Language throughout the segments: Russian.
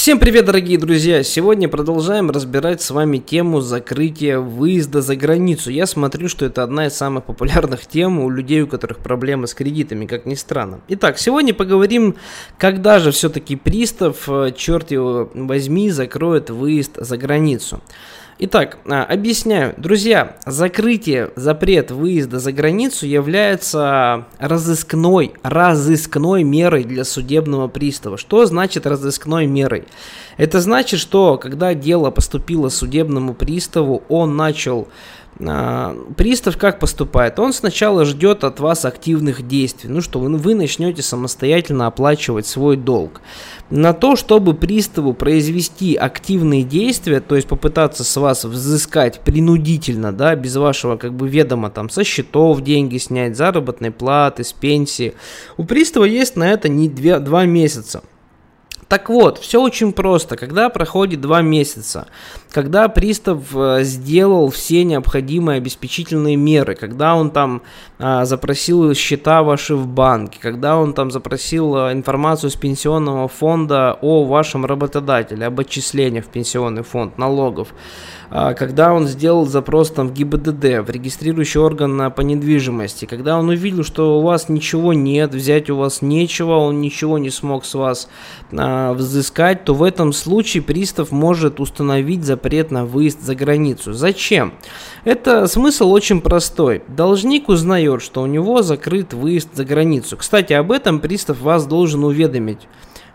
Всем привет, дорогие друзья! Сегодня продолжаем разбирать с вами тему закрытия выезда за границу. Я смотрю, что это одна из самых популярных тем у людей, у которых проблемы с кредитами, как ни странно. Итак, сегодня поговорим, когда же все-таки пристав, э, черт его возьми, закроет выезд за границу. Итак, а, объясняю. Друзья, закрытие, запрет выезда за границу является разыскной, разыскной мерой для судебного пристава. Что значит разыскной мерой? Это значит, что когда дело поступило судебному приставу, он начал пристав как поступает? Он сначала ждет от вас активных действий, ну что вы, вы начнете самостоятельно оплачивать свой долг. На то, чтобы приставу произвести активные действия, то есть попытаться с вас взыскать принудительно, да, без вашего как бы ведома там со счетов деньги снять, заработной платы, с пенсии, у пристава есть на это не 2, 2 месяца. Так вот, все очень просто. Когда проходит два месяца, когда пристав э, сделал все необходимые обеспечительные меры, когда он там а, запросил счета ваши в банке, когда он там запросил э, информацию с пенсионного фонда о вашем работодателе, об отчислениях в пенсионный фонд, налогов, а, когда он сделал запрос там в ГИБДД, в регистрирующий орган по недвижимости, когда он увидел, что у вас ничего нет, взять у вас нечего, он ничего не смог с вас а, взыскать, то в этом случае пристав может установить запрет на выезд за границу. Зачем? Это смысл очень простой. Должник узнает, что у него закрыт выезд за границу. Кстати, об этом пристав вас должен уведомить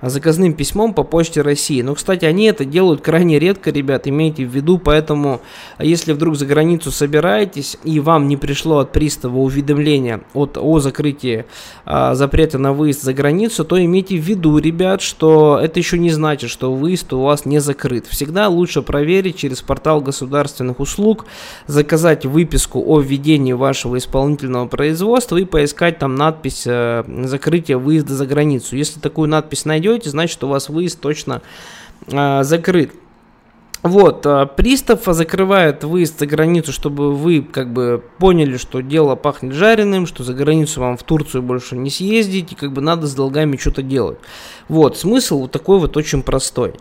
заказным письмом по почте России. Но, кстати, они это делают крайне редко, ребят, имейте в виду, поэтому, если вдруг за границу собираетесь и вам не пришло от пристава уведомление от, о закрытии а, запрета на выезд за границу, то имейте в виду, ребят, что это еще не значит, что выезд у вас не закрыт. Всегда лучше проверить через портал государственных услуг, заказать выписку о введении вашего исполнительного производства и поискать там надпись э, «Закрытие выезда за границу». Если такую надпись найдете, найдете, значит у вас выезд точно э, закрыт. Вот, э, пристав закрывает выезд за границу, чтобы вы как бы поняли, что дело пахнет жареным, что за границу вам в Турцию больше не съездить, и как бы надо с долгами что-то делать. Вот, смысл вот такой вот очень простой.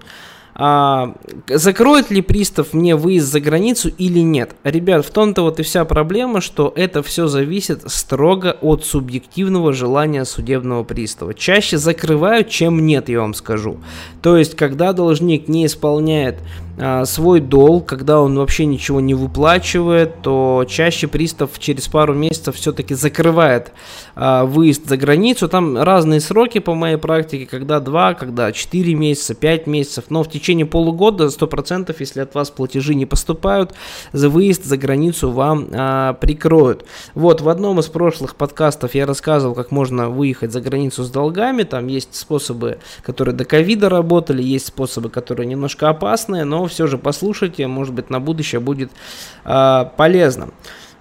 А, закроет ли пристав мне выезд за границу или нет? Ребят, в том-то вот и вся проблема, что это все зависит строго от субъективного желания судебного пристава. Чаще закрывают, чем нет, я вам скажу. То есть, когда должник не исполняет а, свой долг, когда он вообще ничего не выплачивает, то чаще пристав через пару месяцев все-таки закрывает а, выезд за границу. Там разные сроки по моей практике, когда 2, когда 4 месяца, 5 месяцев, но в течение полугода 100%, если от вас платежи не поступают, за выезд за границу вам а, прикроют. Вот, в одном из прошлых подкастов я рассказывал, как можно выехать за границу с долгами, там есть способы, которые до ковида работали, есть способы, которые немножко опасные, но все же послушайте, может быть на будущее будет э, полезно.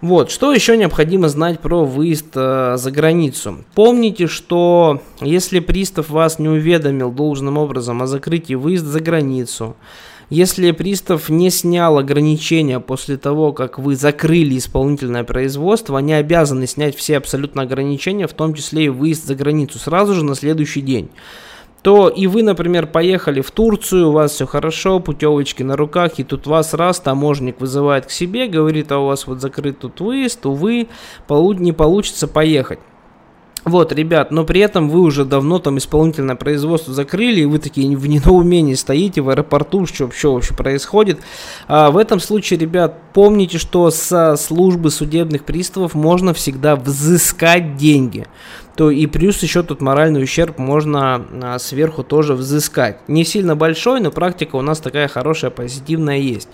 Вот, что еще необходимо знать про выезд э, за границу? Помните, что если пристав вас не уведомил должным образом о закрытии выезда за границу, если пристав не снял ограничения после того, как вы закрыли исполнительное производство, они обязаны снять все абсолютно ограничения, в том числе и выезд за границу, сразу же на следующий день то и вы, например, поехали в Турцию, у вас все хорошо, путевочки на руках, и тут вас раз таможник вызывает к себе, говорит, а у вас вот закрыт тут выезд, увы, не получится поехать. Вот, ребят, но при этом вы уже давно там исполнительное производство закрыли, и вы такие в недоумении стоите в аэропорту, что, что вообще происходит. А в этом случае, ребят, помните, что со службы судебных приставов можно всегда взыскать деньги то и плюс еще тут моральный ущерб можно а, сверху тоже взыскать. Не сильно большой, но практика у нас такая хорошая, позитивная есть.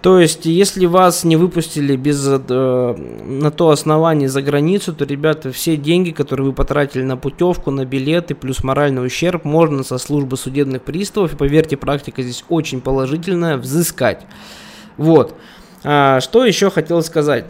То есть, если вас не выпустили без, э, на то основание за границу, то, ребята, все деньги, которые вы потратили на путевку, на билеты, плюс моральный ущерб, можно со службы судебных приставов, и поверьте, практика здесь очень положительная, взыскать. Вот. А, что еще хотел сказать?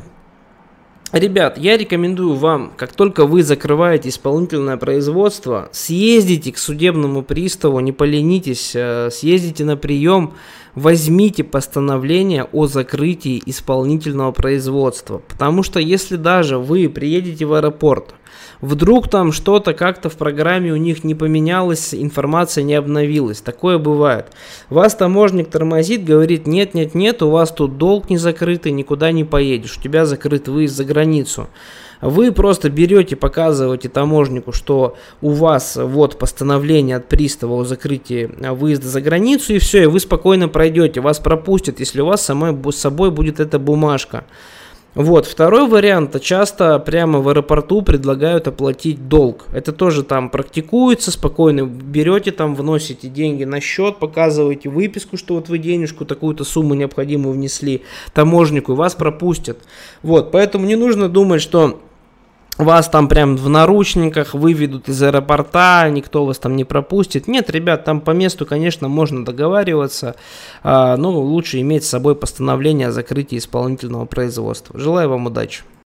Ребят, я рекомендую вам, как только вы закрываете исполнительное производство, съездите к судебному приставу, не поленитесь, э, съездите на прием, возьмите постановление о закрытии исполнительного производства. Потому что если даже вы приедете в аэропорт, Вдруг там что-то как-то в программе у них не поменялось, информация не обновилась. Такое бывает. Вас таможник тормозит, говорит, нет, нет, нет, у вас тут долг не закрытый, никуда не поедешь, у тебя закрыт выезд за границу. Вы просто берете, показываете таможнику, что у вас вот постановление от пристава о закрытии выезда за границу, и все, и вы спокойно пройдете, вас пропустят, если у вас самой, с собой будет эта бумажка. Вот, второй вариант, часто прямо в аэропорту предлагают оплатить долг. Это тоже там практикуется, спокойно берете там, вносите деньги на счет, показываете выписку, что вот вы денежку, такую-то сумму необходимую внесли таможнику, и вас пропустят. Вот, поэтому не нужно думать, что вас там прям в наручниках выведут из аэропорта, никто вас там не пропустит. Нет, ребят, там по месту, конечно, можно договариваться, а, но лучше иметь с собой постановление о закрытии исполнительного производства. Желаю вам удачи.